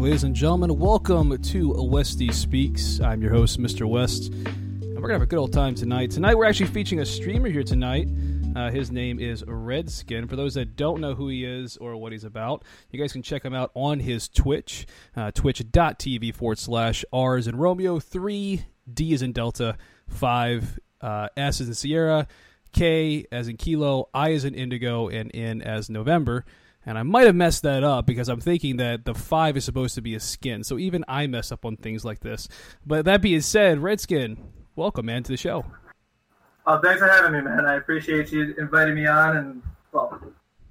Ladies and gentlemen. Welcome to Westy Speaks. I'm your host, Mr. West, and we're gonna have a good old time tonight. Tonight, we're actually featuring a streamer here tonight. Uh, his name is Redskin. For those that don't know who he is or what he's about, you guys can check him out on his Twitch, uh, twitch.tv forward slash R is in Romeo, 3 D is in Delta, 5 uh, S is in Sierra, K as in Kilo, I as in Indigo, and N as November. And I might have messed that up because I'm thinking that the five is supposed to be a skin. So even I mess up on things like this. But that being said, Redskin, welcome, man, to the show. Oh, thanks for having me, man. I appreciate you inviting me on, and well,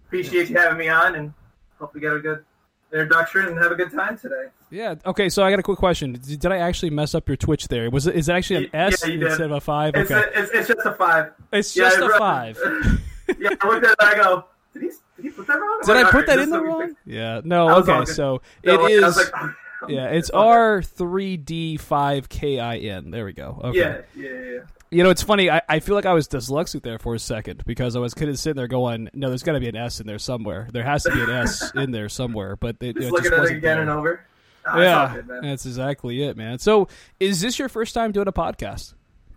appreciate you having me on, and hope we get a good introduction and have a good time today. Yeah. Okay. So I got a quick question. Did I actually mess up your Twitch there? Was it is it actually an S yeah, instead of a five? It's, okay. a, it's, it's, just a five. It's yeah, just a five. yeah. I looked at it. I go. Did he did put that wrong? Did I put that in the wrong? Yeah. No. That was all Okay. So So, it like, is. Like, yeah. It's. R three D five K I N. There we go. Okay. Yeah, yeah, yeah. You know, it's funny. I, I feel like I was dyslexic there for a second because I was kind of sitting there going, "No, there's got to be an S in there somewhere. There has to be an S in there somewhere." But it, Just it looking just at it wasn't again there. and over. Oh, it's all yeah, good, that's exactly it, man. So, is this your first time doing a podcast?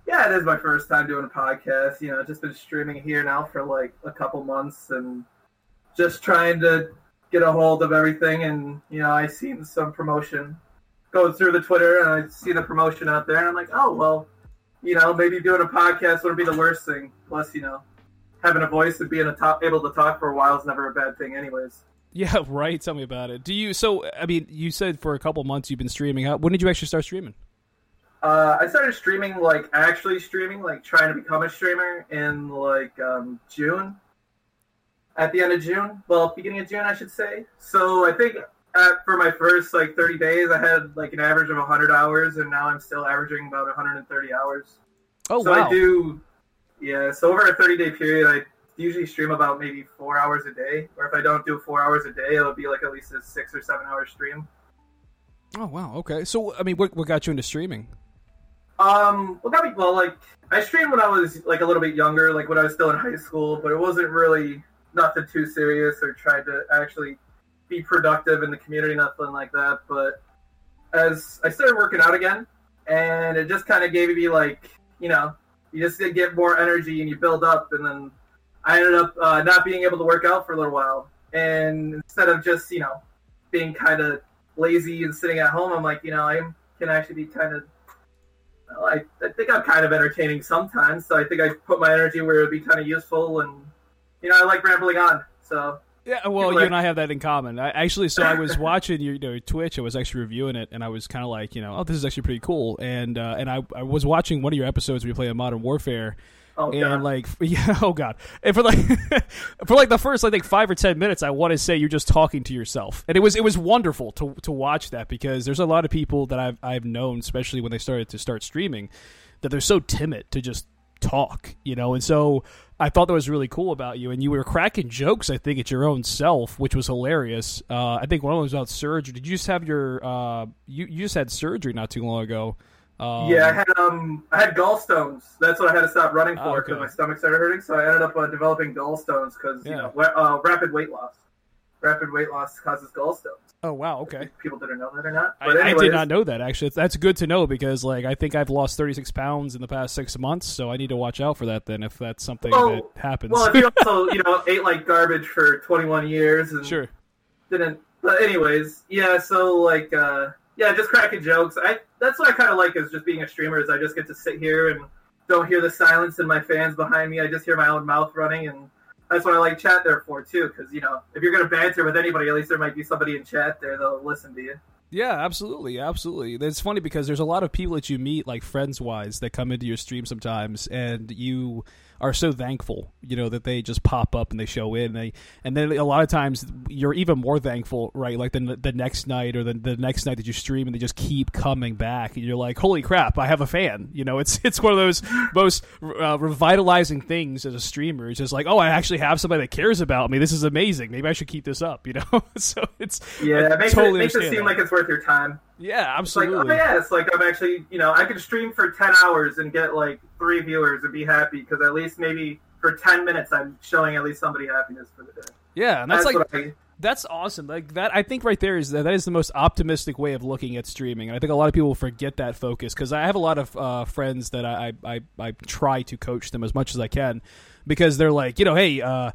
Yeah, it is my first time doing a podcast. You know, just been streaming here now for like a couple months and just trying to get a hold of everything. And you know, I seen some promotion going through the Twitter, and I see the promotion out there, and I'm like, oh well, you know, maybe doing a podcast wouldn't be the worst thing. Plus, you know, having a voice and being a top, able to talk for a while is never a bad thing, anyways. Yeah, right. Tell me about it. Do you? So, I mean, you said for a couple months you've been streaming. How, when did you actually start streaming? Uh, I started streaming, like actually streaming, like trying to become a streamer in like um, June. At the end of June, well, beginning of June, I should say. So I think at, for my first like 30 days, I had like an average of 100 hours, and now I'm still averaging about 130 hours. Oh so wow! I do, yeah. So over a 30 day period, I usually stream about maybe four hours a day, or if I don't do four hours a day, it'll be like at least a six or seven hour stream. Oh wow. Okay. So, I mean, what what got you into streaming? Um, well, that be well, like I streamed when I was like a little bit younger, like when I was still in high school, but it wasn't really nothing too serious or tried to actually be productive in the community, nothing like that. But as I started working out again, and it just kind of gave me like, you know, you just get more energy and you build up, and then I ended up uh, not being able to work out for a little while, and instead of just you know being kind of lazy and sitting at home, I'm like, you know, I can actually be kind of I, I think I'm kind of entertaining sometimes, so I think I put my energy where it would be kind of useful, and you know, I like rambling on, so Yeah, well, you and I have that in common. I actually, so I was watching your, you know, Twitch. I was actually reviewing it, and I was kind of like, you know, oh, this is actually pretty cool. And uh, and I, I was watching one of your episodes where you play a Modern Warfare. Oh, and God. like, yeah, oh god, and for like, for like the first, I think five or ten minutes, I want to say you're just talking to yourself, and it was it was wonderful to to watch that because there's a lot of people that I've I've known, especially when they started to start streaming, that they're so timid to just talk, you know, and so I thought that was really cool about you, and you were cracking jokes. I think at your own self, which was hilarious. Uh, I think one of them was about surgery. Did you just have your uh, you you just had surgery not too long ago? Um, yeah, I had um, I had gallstones. That's what I had to stop running Oh, for because okay. my stomach started hurting. So I ended up uh, developing gallstones because Yeah. you know uh, rapid weight loss. Rapid weight loss causes gallstones. Oh wow. Okay. People didn't know that or not. I, But I anyways, did not know that actually. That's good to know because like I think I've lost 36 pounds in the past six months, so I need to watch out for that. Then if that's something Well- that happens. Well, if you also you know ate like garbage for 21 years and sure. didn't. But anyways, yeah. So like, uh, yeah, just cracking jokes. I that's what I kind of like is just being a streamer. Is I just get to sit here and don't hear the silence and my fans behind me. I just hear my own mouth running, and that's what I like chat there for too. Because you know, if you're gonna banter with anybody, at least there might be somebody in chat there that'll listen to you. Yeah, absolutely, absolutely. It's funny because there's a lot of people that you meet, like friends wise, that come into your stream sometimes, and you are so thankful, you know, that they just pop up and they show in. And, they, and then a lot of times you're even more thankful, right? Like the the next night or the, the next night that you stream, and they just keep coming back, and you're like, holy crap, I have a fan. You know, it's it's one of those most uh, revitalizing things as a streamer. It's just like, oh, I actually have somebody that cares about me. This is amazing. Maybe I should keep this up. You know, so it's Yeah, it makes totally it makes it seem that. like it's worth your time. Yeah, It's like, absolutely. oh yeah, it's like I'm actually, you know, I could stream for 10 hours and get like three viewers and be happy because at least maybe for 10 minutes I'm showing at least somebody happiness for the day. Yeah, and that's, That's, like I, that's awesome. Like that, I think right there is that is the most optimistic way of looking at streaming. And I think a lot of people forget that focus because I have a lot of uh, friends that I, I I I try to coach them as much as I can because they're like, you know, hey. Uh,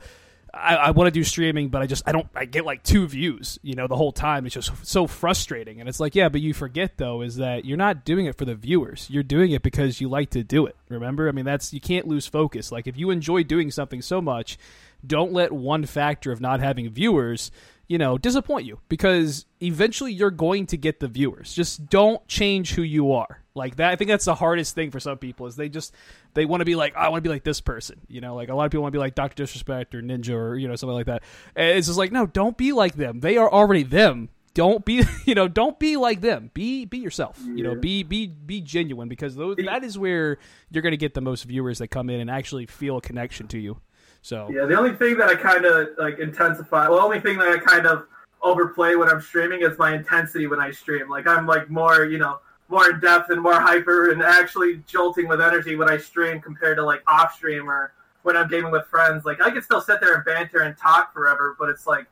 I, I want to do streaming, but I just I don't I get like two views, you know, the whole time. It's just so frustrating, and it's like, yeah, but you forget though is that you're not doing it for the viewers. You're doing it because you like to do it. Remember, I mean, that's you can't lose focus. Like if you enjoy doing something so much, don't let one factor of not having viewers you know disappoint you because eventually you're going to get the viewers just don't change who you are like that i think that's the hardest thing for some people is they just they want to be like oh, i want to be like this person you know? Like a lot of people want to be like dr disrespect or ninja or you know something like that. And it's just like no don't be like them. They are already them. Don't be you know don't be like them. Be be yourself you know? Be be be genuine because those, that is where you're going to get the most viewers that come in and actually feel a connection to you. So yeah, the only thing that I kind of like intensify, well, the only thing that I kind of overplay when I'm streaming is my intensity when I stream. Like I'm like more, you know, more in depth and more hyper and actually jolting with energy when I stream compared to like off stream or when I'm gaming with friends. Like I can still sit there and banter and talk forever, but it's like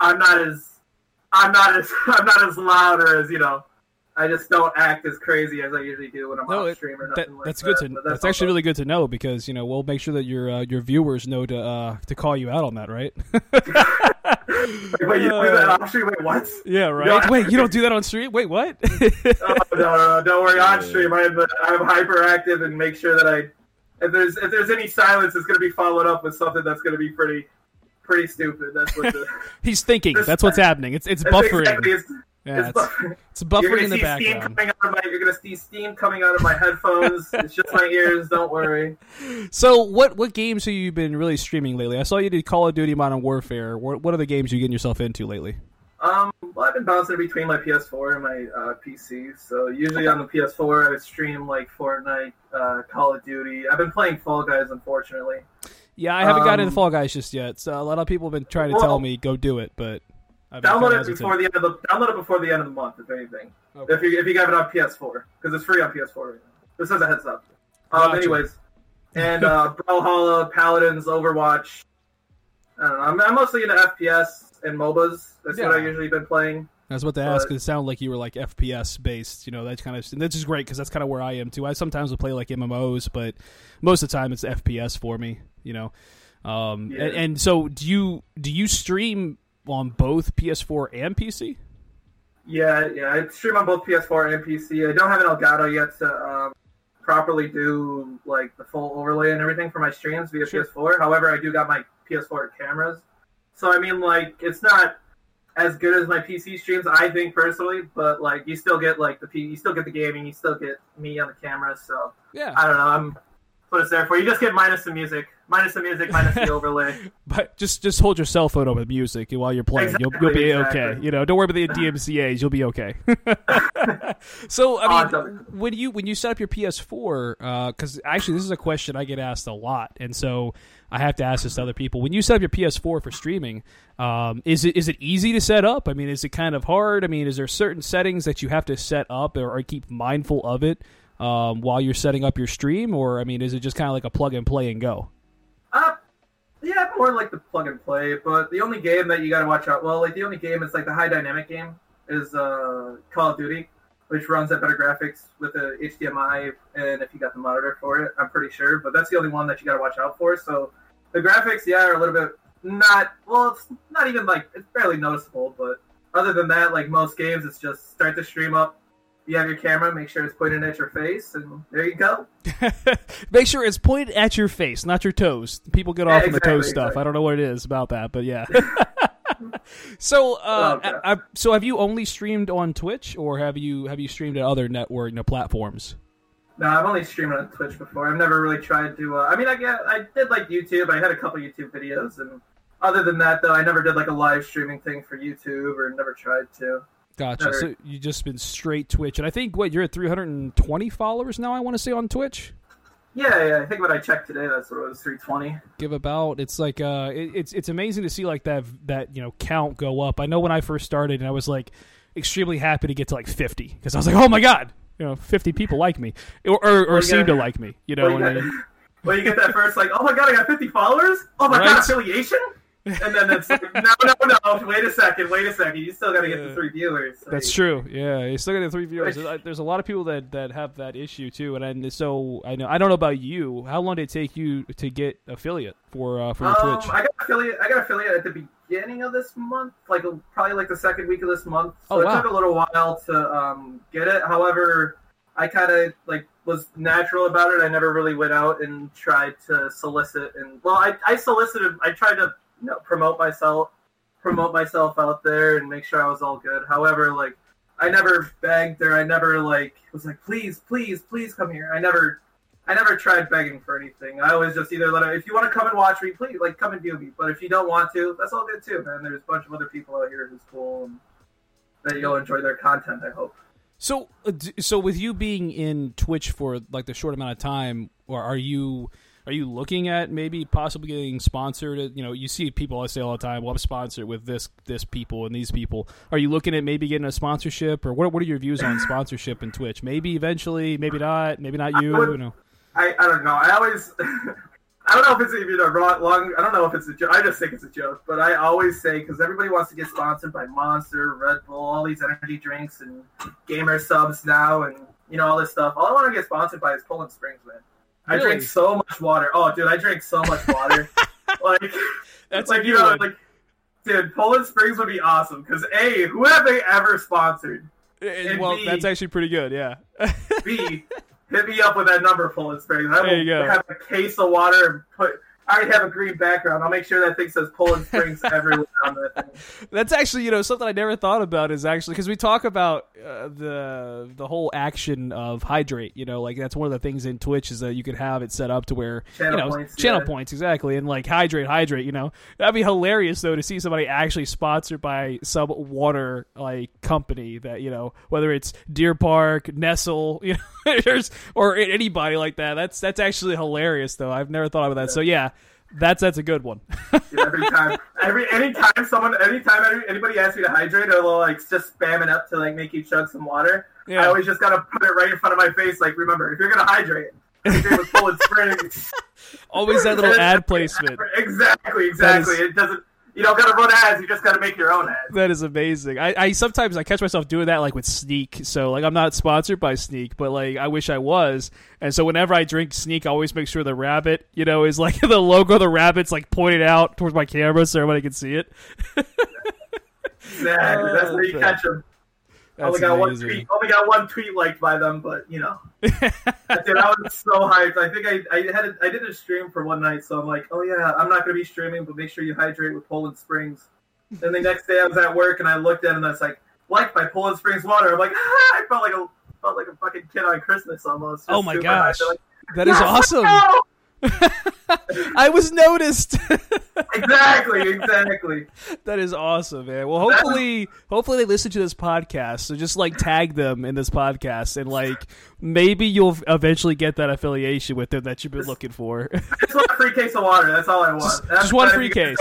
I'm not as I'm not as I'm not as loud or as you know. I just don't act as crazy as I usually do when I'm No, off stream or that, nothing like that's that. good to But that's, actually really good to know because you know we'll make sure that your uh, your viewers know to uh, to call you out on that right Like, wait, you do that off stream? Wait, what? yeah right No, wait you don't do that on stream wait what oh, no, no, no, don't worry. On stream, I'm I'm hyperactive and make sure that I if there's if there's any silence, it's going to be followed up with something that's going to be pretty pretty stupid. That's what the he's thinking that's what's happening it's it's buffering exactly- it's, yeah it's it's, buffering. it's buffering in the see steam background coming out of my. You're going to see steam coming out of my headphones. it's just my ears. Don't worry. so what what games have you been really streaming lately I saw you did Call of Duty Modern Warfare what what are the games you getting yourself into lately Um, well, I've been bouncing between my PS4 and my uh, PC. So usually on the PS4, I would stream like Fortnite, uh, Call of Duty. I've been playing Fall Guys, unfortunately. yeah I haven't gotten into Um, Fall Guys just yet so a lot of people have been trying to well- tell me go do it but I've Download it before the end of the download it before the end of the month, if anything. Okay. If you if you have it on PS4, because it's free on PS4 right now. This is a heads up. Um, Gotcha. anyways, and uh, Brawlhalla, Paladins, Overwatch. I don't know. I'm, I'm mostly into FPS and MOBAs. That's what I usually been playing. I was about to ask But- it sounded like you were like FPS based. You know, that's kind of this is great because that's kind of where I am too. I sometimes will play like MMOs, but most of the time it's FPS for me. You know, um, Yeah. and, and so do you do you stream on both PS4 and PC? Yeah, yeah. I stream on both PS4 and PC. I don't have an Elgato yet to um, properly do like the full overlay and everything for my streams via Sure. PS4. However, I do got my PS4 cameras, So I mean, like, it's not as good as my PC streams, I think personally, but like, you still get like the P, you still get the gaming, you still get me on the camera. So Yeah. I don't know. I'm what it's there for. You just get minus the music, minus the music, minus the overlay. But just just hold your cell phone over the music while you're playing. you'll you'll be Exactly, okay. You know, don't worry about the DMCA's. You'll be okay. so I mean, doesn't- when you when you set up your PS4, because actually this is a question I get asked a lot, and so I have to ask this to other people. When you set up your PS4 for streaming, um, is it is it easy to set up? I mean, is it kind of hard? I mean, is there certain settings that you have to set up or, or keep mindful of it um, while you're setting up your stream, or I mean, is it just kind of like a plug and play and go? Uh, yeah, more like the plug and play. But the only game that you got to watch out. Well, like the only game is like the high dynamic game is uh, Call of Duty, which runs at better graphics with a HDMI, and if you got the monitor for it, I'm pretty sure. But that's the only one that you got to watch out for. So the graphics, yeah, are a little bit not. Well, it's not even like it's barely noticeable. But other than that, like most games, it's just start the stream up. You have your camera, make sure it's pointed at your face, and there you go. Make sure it's pointed at your face, not your toes. People get off Yeah, on the toe stuff. exactly. I don't know what it is about that, but yeah. so, uh, Oh. I, I- so have you only streamed on Twitch, or have you have you streamed at other network you know, platforms? No, I've only streamed on Twitch before. I've never really tried to. Uh, I mean, I get, I did like YouTube. I had a couple YouTube videos, and other than that, though, I never did like a live streaming thing for YouTube, or never tried to. Gotcha. Never. So you just been straight Twitch, and I think what you're at 320 followers now. I want to say on Twitch. Yeah, yeah. I think what I checked today, that's what it was, 320. give about it's like uh it, it's it's amazing to see like that that you know count go up i know when i first started and i was like extremely happy to get to like 50 because i was like oh my god you know 50 people like me or or, or seem gotta- like me you know Well, what you, I get, mean? well, you get that first like, oh my god, I got 50 followers. Oh my Right. god, affiliation. And then it's like, no, no, no. Wait a second. Wait a second. You still got to get Yeah. the three viewers. So That's true. Yeah, you still got to get the three viewers. There's, there's a lot of people that, that have that issue too, and, and so I know I don't know about you. How long did it take you to get affiliate for uh, for Um, Twitch? I got affiliate. I got affiliate at the beginning of this month, like probably like the second week of this month. So Oh, it took a little while to um, get it. However, I kind of like was natural about it. I never really went out and tried to solicit. And well, I, I solicited. I tried to you know promote myself, promote myself out there, and make sure I was all good. However, like I never begged or I never like was like please, please, please come here. I never I never tried begging for anything. I always just either let if you want to come and watch me, please, like come and view me. But if you don't want to, that's all good too, man. There's a bunch of other people out here who's cool and that you'll enjoy their content. I hope. So, uh, so with you being in Twitch for like the short amount of time, or are you are you looking at maybe possibly getting sponsored? Uh, You know, you see people I say all the time, "Well, I'm sponsored with this this people and these people." Are you looking at maybe getting a sponsorship, or what? What are your views on sponsorship in Twitch? Maybe eventually, maybe not, maybe not you. I would- you know, I, I don't know. I always I don't know if it's even a wrong. Long, I don't know if it's a joke. I just think it's a joke. But I always say because everybody wants to get sponsored by Monster, Red Bull, all these energy drinks and gamer subs now, and you know all this stuff. All I want to get sponsored by is Poland Springs, man. I Really? drink so much water. Oh, dude, I drink so much water. like That's like you know, one. like dude, Poland Springs would be awesome because a who have they ever sponsored? Uh, and well, B- that's actually pretty good. Yeah. B hit me up with that number, Poland Springs. I will have a case of water and put. I have a green background. I'll make sure that thing says Poland Springs everywhere on that thing. That's actually, you know, something I never thought about is actually because we talk about uh, the the whole action of hydrate. You know, like that's one of the things in Twitch is that you could have it set up to where Channel you know points, channel yeah. points exactly, and like hydrate, hydrate. You know, that'd be hilarious though to see somebody actually sponsored by some water like company that you know whether it's Deer Park, Nestle, you know, or anybody like that. That's that's actually hilarious though. I've never thought about that. So yeah. That's that's a good one. Every time, every anytime someone, anytime anybody asks me to hydrate, or will like just spam it up to like make you chug some water. Yeah. I always just gotta put it right in front of my face. Like, remember, if you're gonna hydrate, hydrate with Poland Springs. Always that little ad placement. Exactly, exactly. is- It doesn't. You don't gotta run ads. You just gotta make your own ads. That is amazing. I, I sometimes I catch myself doing that like with Sneak. So like I'm not sponsored by Sneak, but like I wish I was. And so whenever I drink Sneak, I always make sure the rabbit, you know, is like the logo of the rabbit's like pointed out towards my camera so everybody can see it. Exactly. That's where you Oh, catch them. Only got one tweet. Only got one tweet liked by them, but you know, I was so hyped. I think I, I had a, I did a stream for one night, so I'm like, oh yeah, I'm not gonna be streaming, but make sure you hydrate with Poland Springs. And the next day I was at work and I looked at it and I was like, liked by Poland Springs water. I'm like, ah, I felt like a felt like a fucking kid on Christmas almost. oh my gosh, like, that is awesome. I was noticed. exactly, exactly. That is awesome, man. Well, hopefully, hopefully they listen to this podcast. So just like tag them in this podcast, and like maybe you'll eventually get that affiliation with them that you've been looking for. I just want a free case of water. That's all I want. Just, just one free case.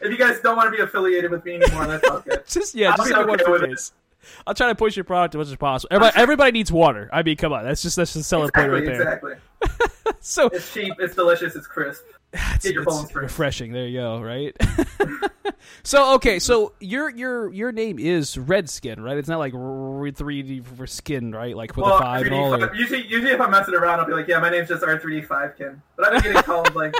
if you guys don't want to be affiliated with me anymore, that's okay. just yeah, I'll just like okay one free case. It. I'll try to push your product as much as possible. Everybody, everybody needs water. I mean, come on, that's just that's just selling exactly, point right there. Exactly. so it's cheap, it's delicious, it's crisp. Ah, it's, it's refreshing. There you go. Right. so okay, so your your your name is Redskin, right? It's not like three D for skin, right? Like with well, a five and all. Usually, usually if I'm messing around, I'll be like, yeah, my name's just R three D five Kin. But I've been getting called like,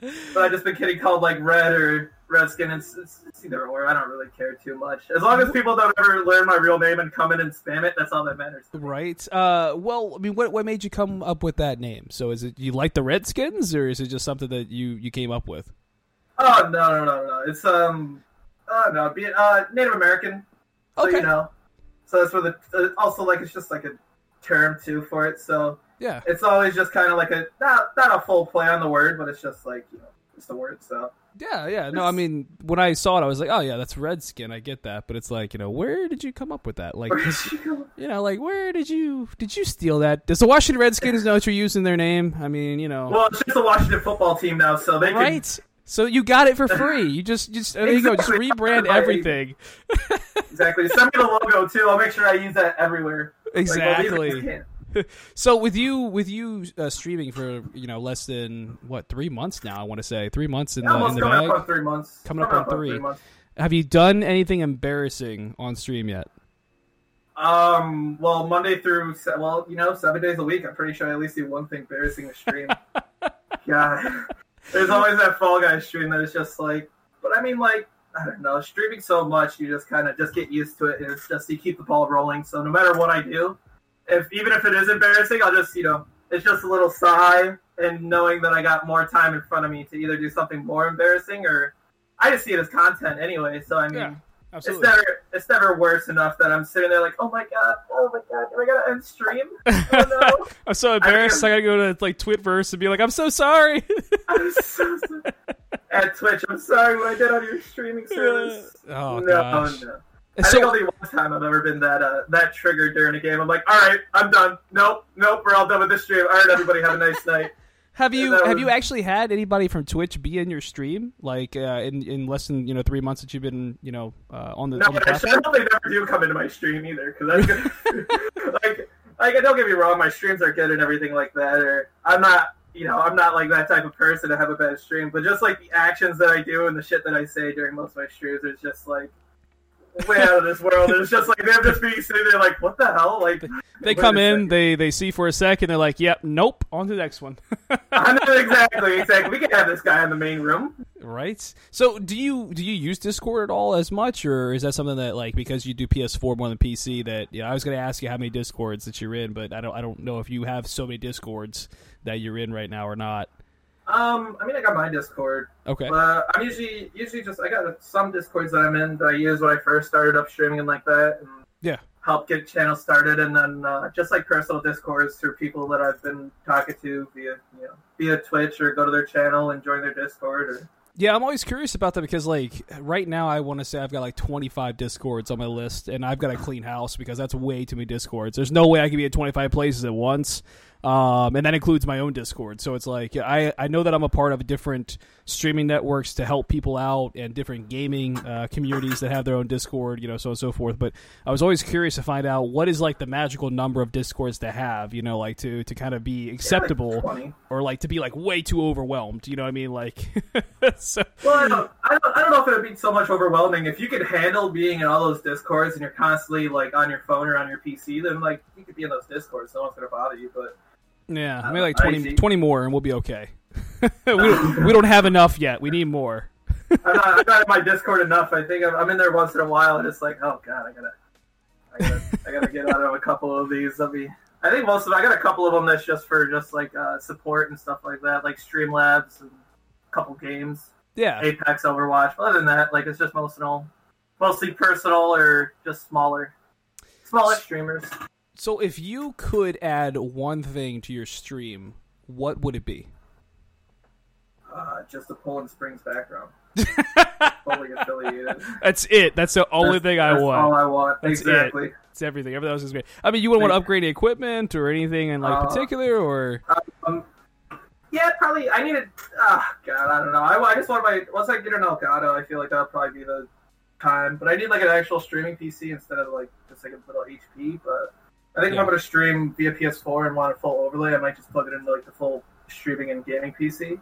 but I've just been getting called like Red or Redskin. It's, it's, it's either or. I don't really care too much. As long as people don't ever learn my real name and come in and spam it, that's all that matters. Right. Uh, well, I mean, what what made you come up with that name? So is it you like the Redskins, or is it just something that you you came up with? Oh no no no no! It's um, uh, no, be uh Native American. So okay. you know, so that's where the uh, also like it's just like a term too for it. So yeah, it's always just kind of like a not not a full play on the word, but it's just like you know just the word. So yeah, yeah. No, I mean, when I saw it, I was like, oh yeah, that's Redskin. I get that, but it's like, you know, where did you come up with that? Like, you know, like where did you did you steal that? Does the Washington Redskins know what you're using their name? I mean, you know. Well, it's just the Washington football team now, so they right. Can... So you got it for free. You just just there exactly. you go. Just rebrand everything. exactly. Send me the logo too. I'll make sure I use that everywhere. Exactly. Like, so with you with you uh, streaming for you know less than what three months now, I want to say three months in yeah, the, in the coming bag. Up on three months. Coming, coming up, on, three. three Have you done anything embarrassing on stream yet? Um. Well, Monday through well, you know, seven days a week. I'm pretty sure I at least do one thing embarrassing to stream. yeah. there's always that Fall Guys stream that is just like. But I mean, like, I don't know. Streaming so much, you just kind of just get used to it, and it's just you keep the ball rolling. So no matter what I do, if even if it is embarrassing, I'll just you know it's just a little sigh and knowing that I got more time in front of me to either do something more embarrassing or I just see it as content anyway. So I mean, yeah, it's never it's never worse enough that I'm sitting there like, oh my god, oh my god, am I gonna end stream? Oh no, I'm so embarrassed. I, I, gotta go to like Twitverse and be like, I'm so sorry. I'm so sorry. At Twitch, I'm sorry what I did on your streaming uh, service. Oh no, gosh. no. I so, think only one time I've ever been that uh, that triggered during a game. I'm like, all right, I'm done. Nope, nope, we're all done with this stream. All right, everybody, have a nice night. Have you have was... you actually had anybody from Twitch be in your stream like uh, in in less than you know three months that you've been you know uh, on the? No, on the I, they never do come into my stream either because that's like like don't get me wrong, my streams are good and everything like that. Or I'm not you know I'm not like that type of person to have a bad stream, but just like the actions that I do and the shit that I say during most of my streams is just like way out of this world. It's just like them just being sitting there like, what the hell? Like they come in, they they see for a second, they're like, yep, nope, on to the next one. I know exactly, exactly. We can have this guy in the main room, right? So, do you do you use Discord at all as much, or is that something that like because you do PS4 more than PC that you know? I was going to ask you how many Discords that you're in, but I don't I don't know if you have so many Discords that you're in right now or not. Um, I mean, I got my Discord. Okay. Uh, I'm usually usually just I got some Discords that I'm in that I used when I first started up streaming and like that. And yeah. Help get channel started, and then uh, just like personal discords through people that I've been talking to via you know via Twitch or go to their channel and join their Discord or yeah, I'm always curious about that because, like, right now I want to say I've got like 25 discords on my list, and I've got a clean house because that's way too many discords. There's no way I can be at 25 places at once um, and that includes my own Discord. So it's like I I know that I'm a part of different streaming networks to help people out and different gaming uh, communities that have their own Discord, you know, so and so forth. But I was always curious to find out what is like the magical number of Discords to have, you know, like to to kind of be acceptable yeah, like or like to be like way too overwhelmed. You know what I mean? Like, so. well, I don't, I don't, I don't know if it would be so much overwhelming if you could handle being in all those Discords and you're constantly like on your phone or on your PC. Then like you could be in those Discords, no one's gonna bother you, but yeah, maybe like 20, 20 more, and we'll be okay. we, don't, we don't have enough yet. We need more. I'm, not, I'm not in my Discord enough. I think I'm, I'm, in there once in a while, and it's like, oh god, I gotta, I gotta, I gotta get out of a couple of these. I mean, I think most of I got a couple of them that's just for just like uh, support and stuff like that, like Streamlabs and a couple games, Yeah. Apex, Overwatch. But other than that, like it's just mostly mostly personal or just smaller, smaller streamers. So if you could add one thing to your stream, what would it be? Uh, just the Poland Springs background. Affiliated. That's it. That's the only That's- thing I that's want. All I want. That's it. exactly. It's everything. Everything else is great. I mean, you wouldn't want to upgrade the equipment or anything in like Uh, particular, or Um, yeah, probably. I needed. Oh, God, I don't know. I, I just want my once I get an Elgato, I feel like that'll probably be the time. But I need like an actual streaming PC instead of like just like a little HP. But I think if I'm gonna stream via PS4 and want a full overlay, I might just plug it into like the full streaming and gaming PC.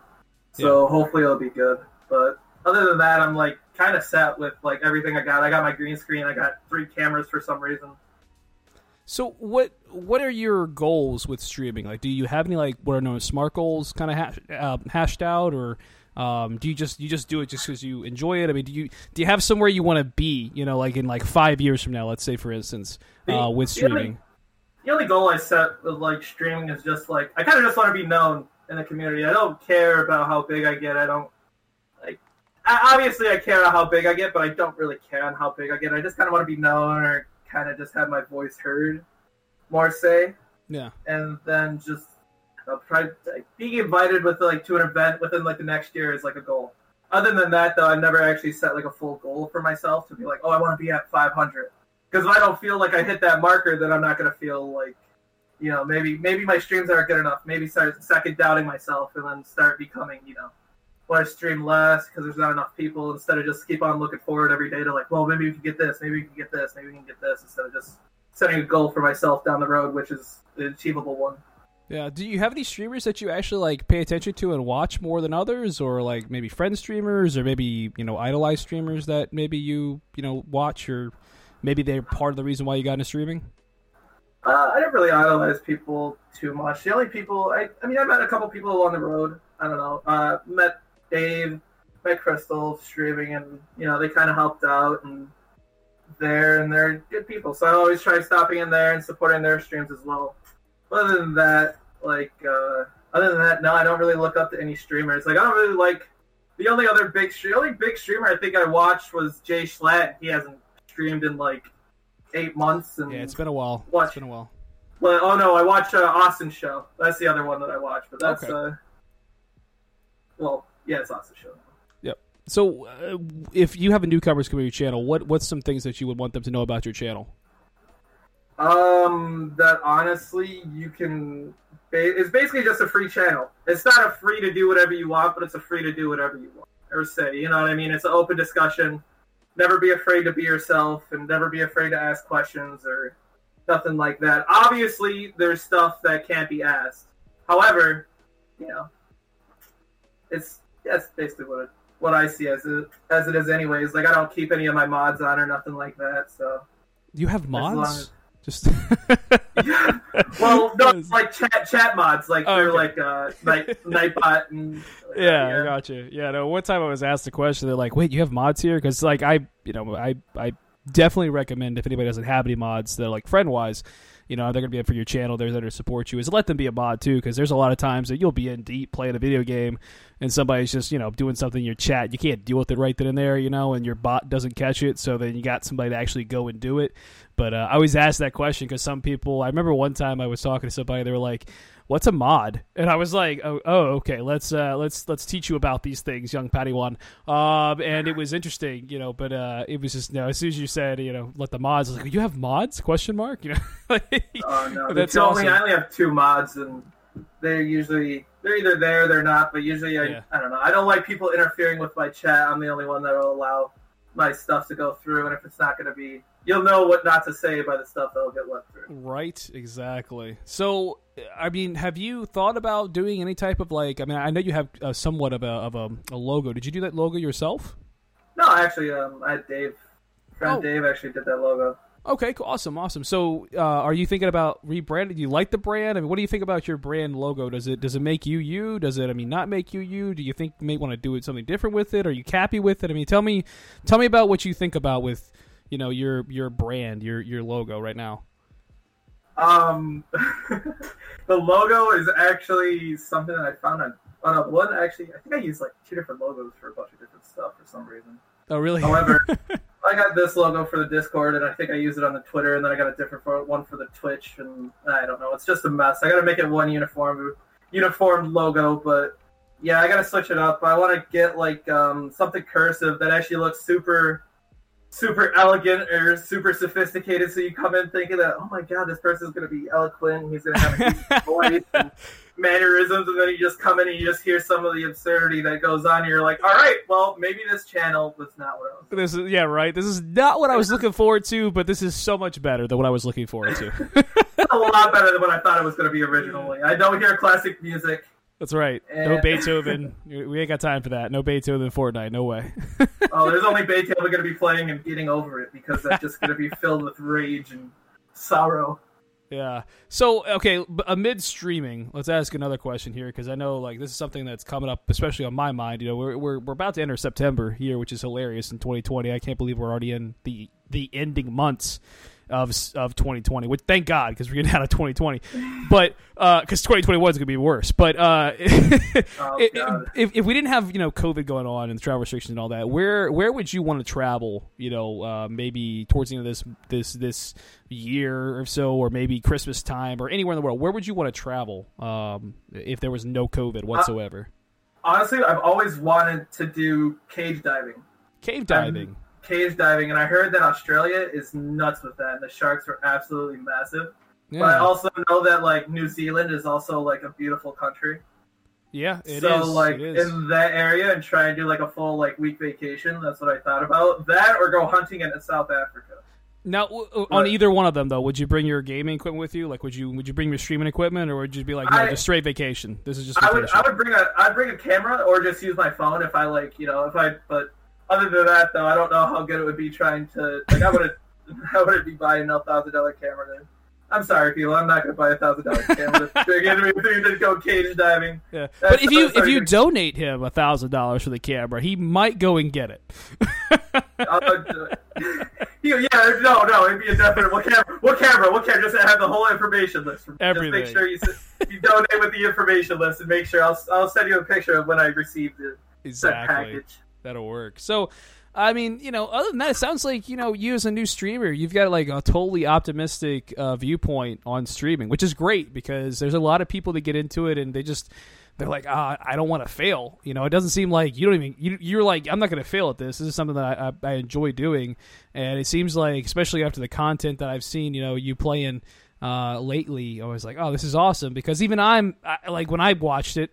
So hopefully it'll be good. But other than that, I'm like kind of set with like everything I got. I got my green screen. I got three cameras for some reason. so what? What are your goals with streaming? Like, do you have any like what are known as smart goals kind of hash, uh, hashed out, or um, do you just you just do it just because you enjoy it? I mean, do you do you have somewhere you want to be? You know, like in like five years from now, let's say for instance, uh, with streaming. The only goal I set with like streaming is just like I kind of just want to be known in the community. I don't care about how big I get. I don't like. I, obviously, I care about how big I get, but I don't really care on how big I get. I just kind of want to be known or kind of just have my voice heard, more say, Yeah. and then just I'll try like, being invited with like to an event within like the next year is like a goal. Other than that, though, I've never actually set like a full goal for myself to be like, oh, I want to be at 500. Because if I don't feel like I hit that marker, then I'm not gonna feel like, you know, maybe maybe my streams aren't good enough. Maybe start second doubting myself and then start becoming, you know, want to stream less because there's not enough people instead of just keep on looking forward every day to like, well, maybe we can get this, maybe we can get this, maybe we can get this instead of just setting a goal for myself down the road, which is the achievable one. Yeah. Do you have any streamers that you actually like pay attention to and watch more than others, or like maybe friend streamers, or maybe you know idolize streamers that maybe you you know watch, or maybe they're part of the reason why you got into streaming? Uh, I didn't really idolize people too much. The only people I, I mean, I met a couple people along the road. I don't know. Uh, met Dave, met Crystal streaming, and you know they kind of helped out and there, and they're good people. So I always try stopping in there and supporting their streams as well. Other than that, like, uh, other than that, no, I don't really look up to any streamers. Like, I don't really like the only other big, the only big streamer I think I watched was JSchlatt. He hasn't streamed in like eight months, and Yeah, it's been a while. Watch. It's been a while. well, oh no, I watch uh, AustinShow. That's the other one that I watch, but that's Okay. uh, well, yeah, it's AustinShow. Yep. So, uh, if you have a newcomers come to your channel, what what's some things that you would want them to know about your channel? Um, that honestly, you can. It's basically just a free channel. It's not a free to do whatever you want, but it's a free to do whatever you want or say. You know what I mean? It's an open discussion. Never be afraid to be yourself, and never be afraid to ask questions or nothing like that. Obviously, there's stuff that can't be asked. However, you know, it's that's basically what it, what I see as it as it is. Anyways, like I don't keep any of my mods on or nothing like that. So. You have mods? as- Just well, no, it's like chat chat mods, like Oh, they're okay. like uh, night nightbot and like, yeah, I got you. Yeah, no. One time I was asked a question. They're like, "Wait, you have mods here?" Because like I, you know, I I definitely recommend if anybody doesn't have any mods, that are like friend wise, you know, they're gonna be up for your channel. They're there to support you. Is let them be a mod too, because there's a lot of times that you'll be in deep playing a video game, and somebody's just you know doing something in your chat. You can't deal with it right then and there, you know, and your bot doesn't catch it. So then you got somebody to actually go and do it. But uh, I always ask that question because some people. I remember one time I was talking to somebody. They were like, "What's a mod?" And I was like, "Oh, oh okay. Let's uh, let's let's teach you about these things, young Padawan." Um, and it was interesting, you know. But uh, it was just you know, as soon as you said, you know, let the mods. I was like, "You have mods?" Question mark. You know. Like, Oh no, That's that's only. I only have two mods, and they're usually they're either there, they're not. But usually, I Yeah. I don't know. I don't like people interfering with my chat. I'm the only one that will allow my stuff to go through, and if it's not going to be, you'll know what not to say by the stuff that'll get left through. Right, exactly. So, I mean, have you thought about doing any type of like? I mean, I know you have uh, somewhat of a of a, a logo. Did you do that logo yourself? No, actually, um, I had Dave, friend Oh. Dave, actually did that logo. Okay, cool. awesome, awesome. So, uh, are you thinking about rebranding? Do you like the brand? I mean, what do you think about your brand logo? Does it does it make you you? Does it? I mean, not make you you? Do you think you may want to do it something different with it? Are you happy with it? I mean, tell me, tell me about what you think about with you know your your brand, your your logo right now? Um, the logo is actually something that I found on. on no, one actually, I think I used like two different logos for a bunch of different stuff for some reason. Oh, really? However, I got this logo for the Discord, and I think I used it on the Twitter, and then I got a different one for the Twitch, and I don't know. It's just a mess. I got to make it one uniform, uniform logo, but yeah, I got to switch it up. I want to get like um, something cursive that actually looks super super elegant or super sophisticated. So you come in thinking that, oh my god, this person's going to be eloquent. He's going to have a voice and mannerisms, and then you just come in and you just hear some of the absurdity that goes on. And you're like, all right, well, maybe this channel was not what I was. This is yeah, right. This is not what I was looking forward to, but this is so much better than what I was looking forward to. a lot better than what I thought it was going to be originally. I don't hear classic music. That's right. No Beethoven. we ain't got time for that. No Beethoven Fortnite. No way. oh, there's only Beethoven going to be playing and getting over it because that's just going to be filled with rage and sorrow. Yeah. So okay, amid streaming, let's ask another question here because I know like this is something that's coming up, especially on my mind. You know, we're we're we're about to enter September here, which is hilarious in 2020. I can't believe we're already in the the ending months of of 2020. Which thank God because we're getting out of 2020. But because uh, 2021 is going to be worse. But uh, oh, if, if we didn't have you know COVID going on and the travel restrictions and all that, where where would you want to travel? You know, uh, maybe towards the end of this this this year or so, or maybe Christmas time, or anywhere in the world. Where would you want to travel um, if there was no COVID whatsoever? honestly, I've always wanted to do cage diving. Cave diving. I'm, cage diving, and I heard that Australia is nuts with that, and the sharks are absolutely massive. Yeah. But I also know that like New Zealand is also like a beautiful country. Yeah, it so is. like in that area and try and do like a full like week vacation. That's what I thought about. That or go hunting in South Africa. Now, on but, either one of them though, would you bring your gaming equipment with you? Like, would you would you bring your streaming equipment, or would you be like, no, I, just straight vacation? This is just. Vacation. I would I would bring a I'd bring a camera or just use my phone if I like you know if I but other than that, though, I don't know how good it would be trying to. Like, I wouldn't. I wouldn't be buying a thousand dollar camera. To, I'm sorry, people. I'm not going to buy a thousand dollar camera to go cage diving. Yeah. but if you if you donate him a thousand dollars for the camera, he might go and get it. yeah, no, no, it'd be a definite. What camera? What camera? What camera? Just have the whole information list. Everything. Just make sure you you donate with the information list, and make sure I'll I'll send you a picture of when I received it. Exactly. package. That'll work. So, I mean, you know, other than that, it sounds like you know, you as a new streamer, you've got like a totally optimistic uh, viewpoint on streaming, which is great because there's a lot of people that get into it and they just they're like, ah, I don't want to fail. You know, it doesn't seem like you don't even you, you're like, I'm not going to fail at this. This is something that I, I, I, enjoy doing, and it seems like, especially after the content that I've seen, you know, you playing uh, lately, I was like, oh, this is awesome because even I'm I, like when I watched it.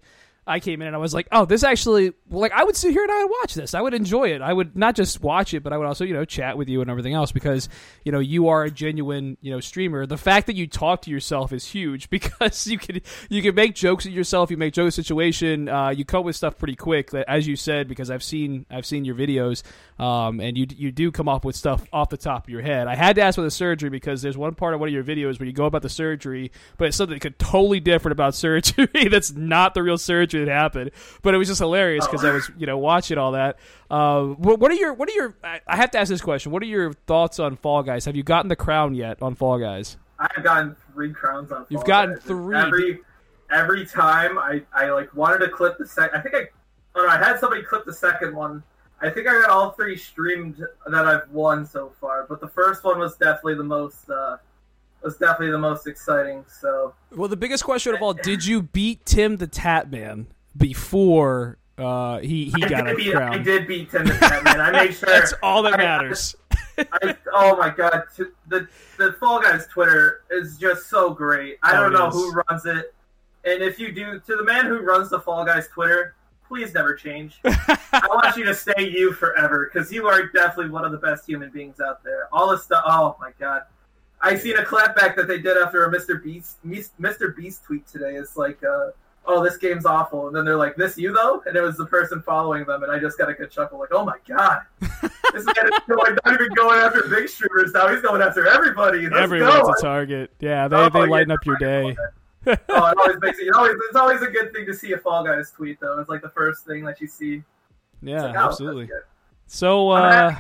I came in and I was like, oh, this actually, like, I would sit here and I would watch this. I would enjoy it. I would not just watch it, but I would also, you know, chat with you and everything else because, you know, you are a genuine, you know, streamer. The fact that you talk to yourself is huge because you can you can make jokes at yourself. You make jokes situation. Uh, you come with stuff pretty quick. That, as you said, because I've seen I've seen your videos, um, and you you do come up with stuff off the top of your head. I had to ask about the surgery because there's one part of one of your videos where you go about the surgery, but it's something totally different about surgery. that's not the real surgery that happened. But it was just hilarious because I was you know watching all that. Uh, what, what, are your what are your? I have to ask this question. What are your thoughts on Fall Guys? Have you gotten the crown yet on Fall Guys? I've gotten three crowns on. Fall You've gotten Guys. three. Every every time I I like wanted to clip the second. I think I. Oh no, I had somebody clip the second one I think I got all three streamed that I've won so far, but the first one was definitely the most uh, was definitely the most exciting. So, well, the biggest question of all: Did you beat Tim the Tatman before uh, he he I got a beat, crown? I did beat Tim the Tatman. I made sure. That's all that matters. I, oh my god, the the Fall Guys Twitter is just so great. I oh, don't know is. who runs it, and if you do, to the man who runs the Fall Guys Twitter, please never change. I want you to stay you forever because you are definitely one of the best human beings out there. All this stuff. Oh my god. I seen a clapback that they did after a Mr. Beast Mr. Beast tweet today. It's like, uh, oh, this game's awful, and then they're like, "This you though," and it was the person following them, and I just got a good chuckle, like, "Oh my god, this man is going, not even going after big streamers now; he's going after everybody." Let's Everyone's go. a target. Yeah, they oh, they lighten up your day oh, it always makes it, it always, it's always a good thing to see a Fall Guys tweet, though. It's like the first thing that you see. Yeah, like, oh, absolutely. So, uh,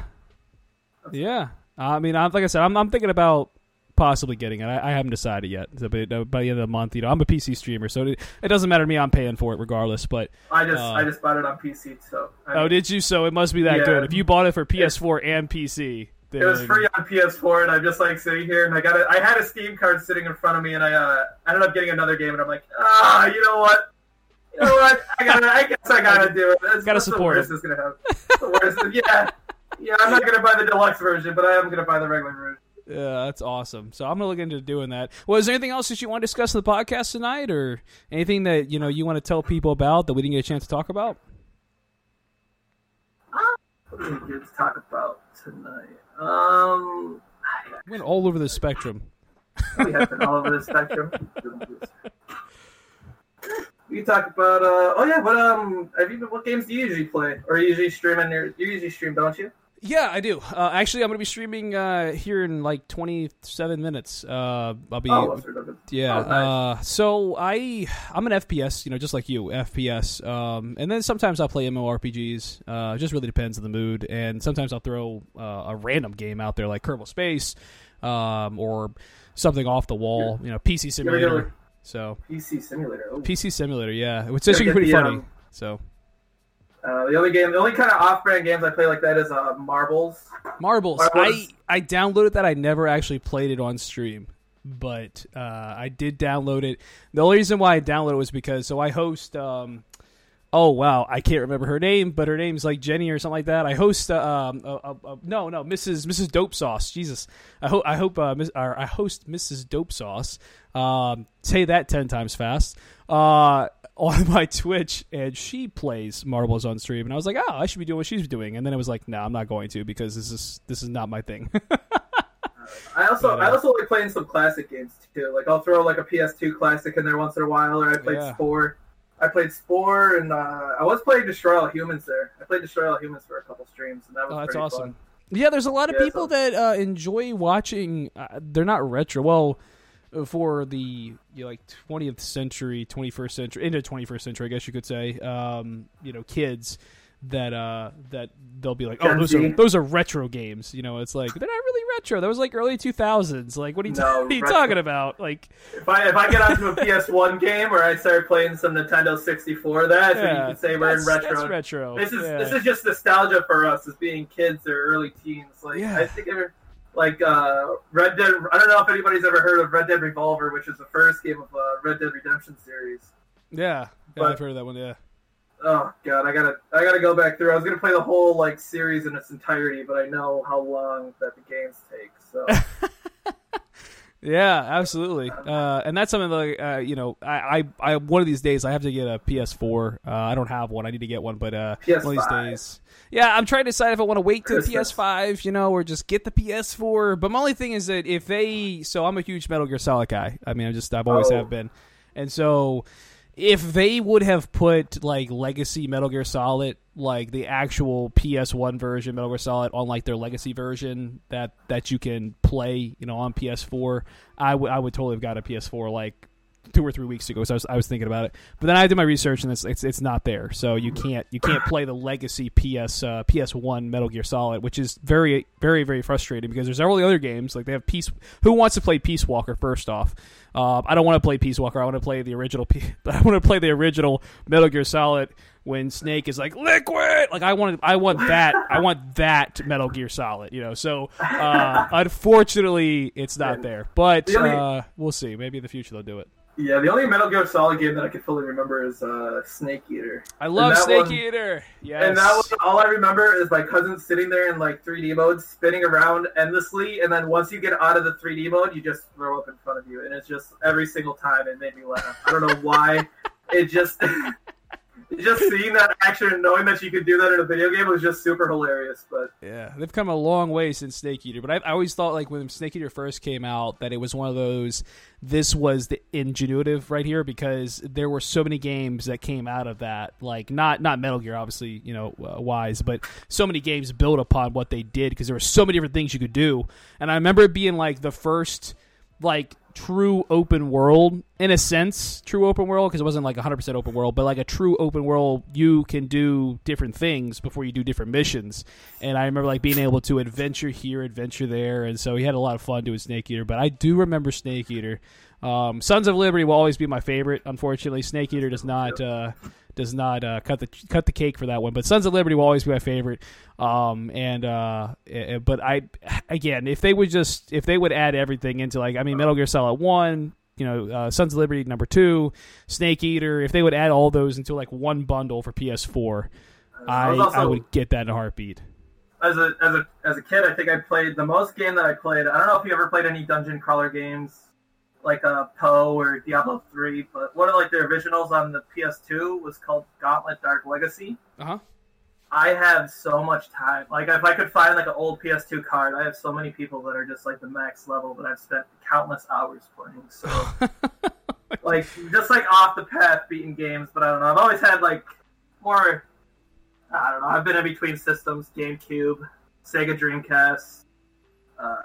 yeah. I mean, I'm like I said, I'm, I'm thinking about possibly getting it. I, I haven't decided yet. So, but, uh, by the end of the month, you know, I'm a PC streamer, so it, it doesn't matter to me. I'm paying for it regardless. But I just uh, I just bought it on PC, so I oh, did you? So it must be that Yeah. good. If you bought it for PS4 and PC, then It was free on PS4, and I'm just like sitting here, and I got it. I had a Steam card sitting in front of me, and I uh, ended up getting another game, and I'm like, ah, you know what? You know what? I gotta. I guess I gotta do it. That's, Gotta support the worst it's gonna worst. yeah, yeah. I'm not gonna buy the deluxe version, but I am gonna buy the regular version. Yeah, that's awesome. So I'm gonna look into doing that. Well, is there anything else that you want to discuss in the podcast tonight, or anything that you know you want to tell people about that we didn't get a chance to talk about? What do we get to talk about tonight? Um, We went all over the spectrum. we have been all over the spectrum. We can talk about. Uh, oh yeah, what um, have you been, what games do you usually play, or you usually stream on your? You usually stream, don't you? Yeah, I do. Uh, actually, I'm going to be streaming uh, here in like 27 minutes. Uh, I'll be Oh, yeah. Oh, nice. uh, so I I'm an FPS, you know, just like you, FPS. Um, and then sometimes I'll play MMORPGs. Uh, it just really depends on the mood. And sometimes I'll throw uh, a random game out there like Kerbal Space, um, or something off the wall. You know, PC Simulator. So PC Simulator. Oh. PC Simulator, yeah, which is actually pretty the, funny. um, So Uh, the only game, the only kind of off-brand games I play like that is uh, Marbles. Marbles. Marbles. I I downloaded that. I never actually played it on stream, but uh, I did download it. The only reason why I downloaded it was because so I host. Um, oh wow, I can't remember her name, but her name's like Jenny or something like that. I host. Uh, um, uh, uh, uh, no, no, Mrs. Mrs. Dope Sauce. Jesus, I hope I hope uh, miss, I host Mrs. Dope Sauce. Um, say that ten times fast. Uh, on my Twitch, and she plays marbles on stream, and I was like, oh, I should be doing what she's doing, and then it was like, no, I'm not going to because this is this is not my thing. I also, But, uh, I also like playing some classic games too. Like I'll throw like a PS2 classic in there once in a while, or I played Yeah. Spore. I played Spore, and uh, I was playing Destroy All Humans there. I played Destroy All Humans for a couple streams, and that was Oh, that's pretty awesome. fun. Yeah, there's a lot of Yeah, people so- that uh, enjoy watching. Uh, they're not retro. Well, for the you know, like 20th century, 21st century, into 21st century, I guess you could say. Um, you know, kids that uh that they'll be like, oh, those are those are retro games. You know, it's like they're not really retro. That was like early 2000s. Like, what are you, No, what are you talking about? Like, If I if I get onto a PS1 game or I start playing some Nintendo 64, that's when you can say we're in retro. Retro. This is yeah. this is just nostalgia for us as being kids or early teens. Like Yeah. I think ever like uh, Red Dead. I don't know if anybody's ever heard of Red Dead Revolver, which is the first game of uh, Red Dead Redemption series. yeah, yeah but- I've heard of that one. Yeah. Oh god, I gotta I gotta go back through. I was gonna play the whole like series in its entirety, but I know how long that the games take. So Yeah, absolutely. Uh, and that's something like uh, you know, I, I, I one of these days I have to get a PS4. Uh, I don't have one. I need to get one, but uh, one of these days, yeah, I'm trying to decide if I want to wait to the PS5, you know, or just get the PS4. But my only thing is that if they, so I'm a huge Metal Gear Solid guy. I mean, I just I've always Oh. have been, and so if they would have put like legacy Metal Gear Solid, like the actual PS1 version Metal Gear Solid on like their legacy version that that you can play, you know, on PS4, I would I would totally have got a PS4 like two or three weeks ago. So I was, I was thinking about it, but then I did my research and it's, it's it's not there. So you can't you can't play the legacy PS uh, PS1 Metal Gear Solid, which is very very very frustrating because there's all the other games like they have Peace. Who wants to play Peace Walker first off? Uh, I don't want to play Peace Walker. I want to play the original. P- I want to play the original Metal Gear Solid when Snake is like liquid. Like I want I want that. I want that Metal Gear Solid. You know. So uh, unfortunately, it's not there. But uh, we'll see. Maybe in the future they'll do it. Yeah, the only Metal Gear Solid game that I can fully remember is uh, Snake Eater. I love Snake one- Eater. Yes. And that one, all I remember is my cousin sitting there in like 3D mode, spinning around endlessly, and then once you get out of the 3D mode, you just throw up in front of you, and it's just every single time it made me laugh. I don't know why. it just, just seeing that action and knowing that you could do that in a video game was just super hilarious. But Yeah, they've come a long way since Snake Eater. But I, I always thought, like when Snake Eater first came out, that it was one of those. This was the ingenuitive right here because there were so many games that came out of that. Like not not Metal Gear, obviously, you know, uh, wise, but so many games built upon what they did because there were so many different things you could do. And I remember it being like the first like true open world in a sense true open world because it wasn't like 100% open world but like a true open world you can do different things before you do different missions. And i remember like being able to adventure here adventure there and so he had a lot of fun doing snake eater but i do remember snake eater. Um, sons of liberty will always be my favorite unfortunately. Snake eater does not uh, does not uh, cut the cut the cake for that one. But Sons of Liberty will always be my favorite. Um, and uh, eh, but I again, if they would just if they would add everything into like I mean Metal Gear Solid One, you know, uh, Sons of Liberty number two, Snake Eater, if they would add all those into like one bundle for PS4, I I, also, I would get that in a heartbeat. As a as a as a kid, I think I played the most game that I played. I don't know if you ever played any dungeon crawler games like a uh, Poe or Diablo three, but one of like the originals on the PS2 was called Gauntlet Dark Legacy. Uh huh. I have so much time. Like if I could find like an old PS2 card, I have so many people that are just like the max level that I've spent countless hours playing. So like just like off the path beating games, but I don't know. I've always had like more I don't know. I've been in between systems, GameCube, Sega Dreamcast, uh,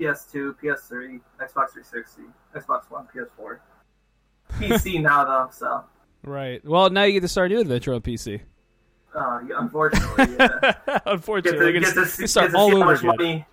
PS2, PS3, Xbox 360, Xbox One, PS4. PC now though, so. Right. Well, now you get to start a new adventure on PC. Uh, unfortunately, yeah. unfortunately, get to, get to, start get to all over again. Money,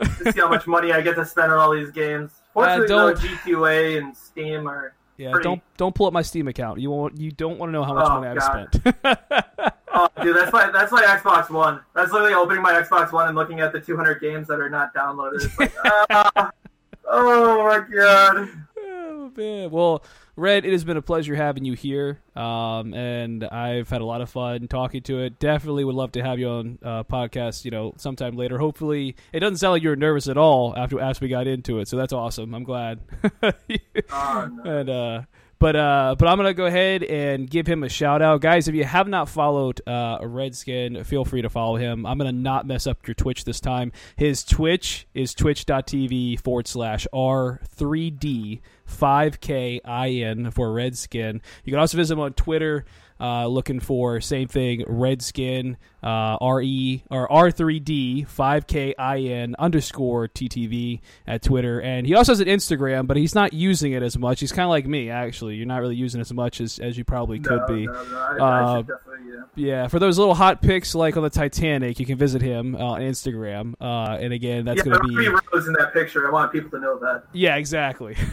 to see how much money I get to spend on all these games. Fortunately, uh, though, GQA and Steam are yeah. Pretty... Don't don't pull up my Steam account. You won't. You don't want to know how much oh, money I've spent. Oh, dude, that's my that's my Xbox One. That's literally opening my Xbox One and looking at the 200 games that are not downloaded. It's like, uh, oh my god. Oh man. Well, Red, it has been a pleasure having you here, um, and I've had a lot of fun talking to it. Definitely would love to have you on uh, podcast, you know, sometime later. Hopefully, it doesn't sound like you were nervous at all after after we got into it, so that's awesome. I'm glad. oh, no. And uh, but uh, but I'm gonna go ahead and give him a shout out, guys. If you have not followed uh, Redskin, feel free to follow him. I'm gonna not mess up your Twitch this time. His Twitch is twitch.tv forward slash r3d 5KIN for Redskin. You can also visit him on Twitter uh, looking for same thing Redskin uh, RE or R3D 5KIN underscore TTV at Twitter. And he also has an Instagram, but he's not using it as much. He's kind of like me, actually. You're not really using it as much as, as you probably could no, be. No, no, I, uh, yeah. yeah. for those little hot pics like on the Titanic, you can visit him uh, on Instagram. Uh, and again, that's yeah, going to be. Rose in that picture. I want people to know that. Yeah, exactly.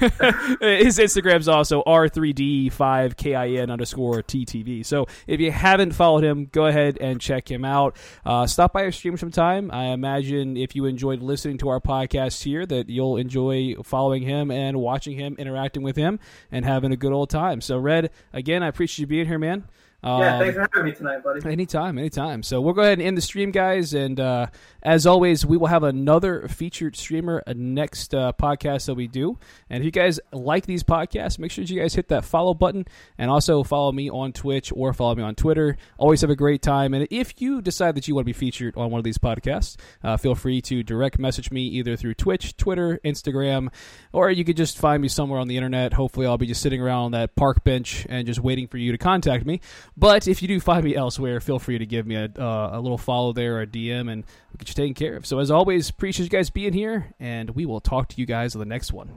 His Instagram's also R3D5KIN underscore TTV. So if you haven't followed him, go ahead and check him out. Uh, stop by our stream sometime. I imagine if you enjoyed listening to our podcast here, that you'll enjoy following him and watching him, interacting with him, and having a good old time. So, Red, again, I appreciate you being here, man. Um, yeah, thanks for having me tonight, buddy. Anytime, anytime. So we'll go ahead and end the stream, guys. And uh, as always, we will have another featured streamer next uh, podcast that we do. And if you guys like these podcasts, make sure you guys hit that follow button and also follow me on Twitch or follow me on Twitter. Always have a great time. And if you decide that you want to be featured on one of these podcasts, uh, feel free to direct message me either through Twitch, Twitter, Instagram, or you could just find me somewhere on the internet. Hopefully, I'll be just sitting around on that park bench and just waiting for you to contact me. But if you do find me elsewhere, feel free to give me a, uh, a little follow there or a DM, and we'll get you taken care of. So, as always, appreciate you guys being here, and we will talk to you guys on the next one.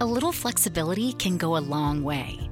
A little flexibility can go a long way.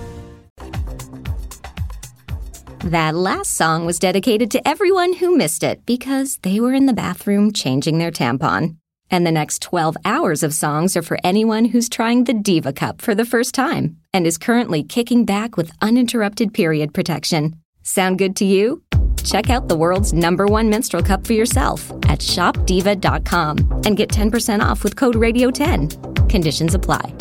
That last song was dedicated to everyone who missed it because they were in the bathroom changing their tampon. And the next 12 hours of songs are for anyone who's trying the Diva Cup for the first time and is currently kicking back with uninterrupted period protection. Sound good to you? Check out the world's number one menstrual cup for yourself at shopdiva.com and get 10% off with code RADIO10. Conditions apply.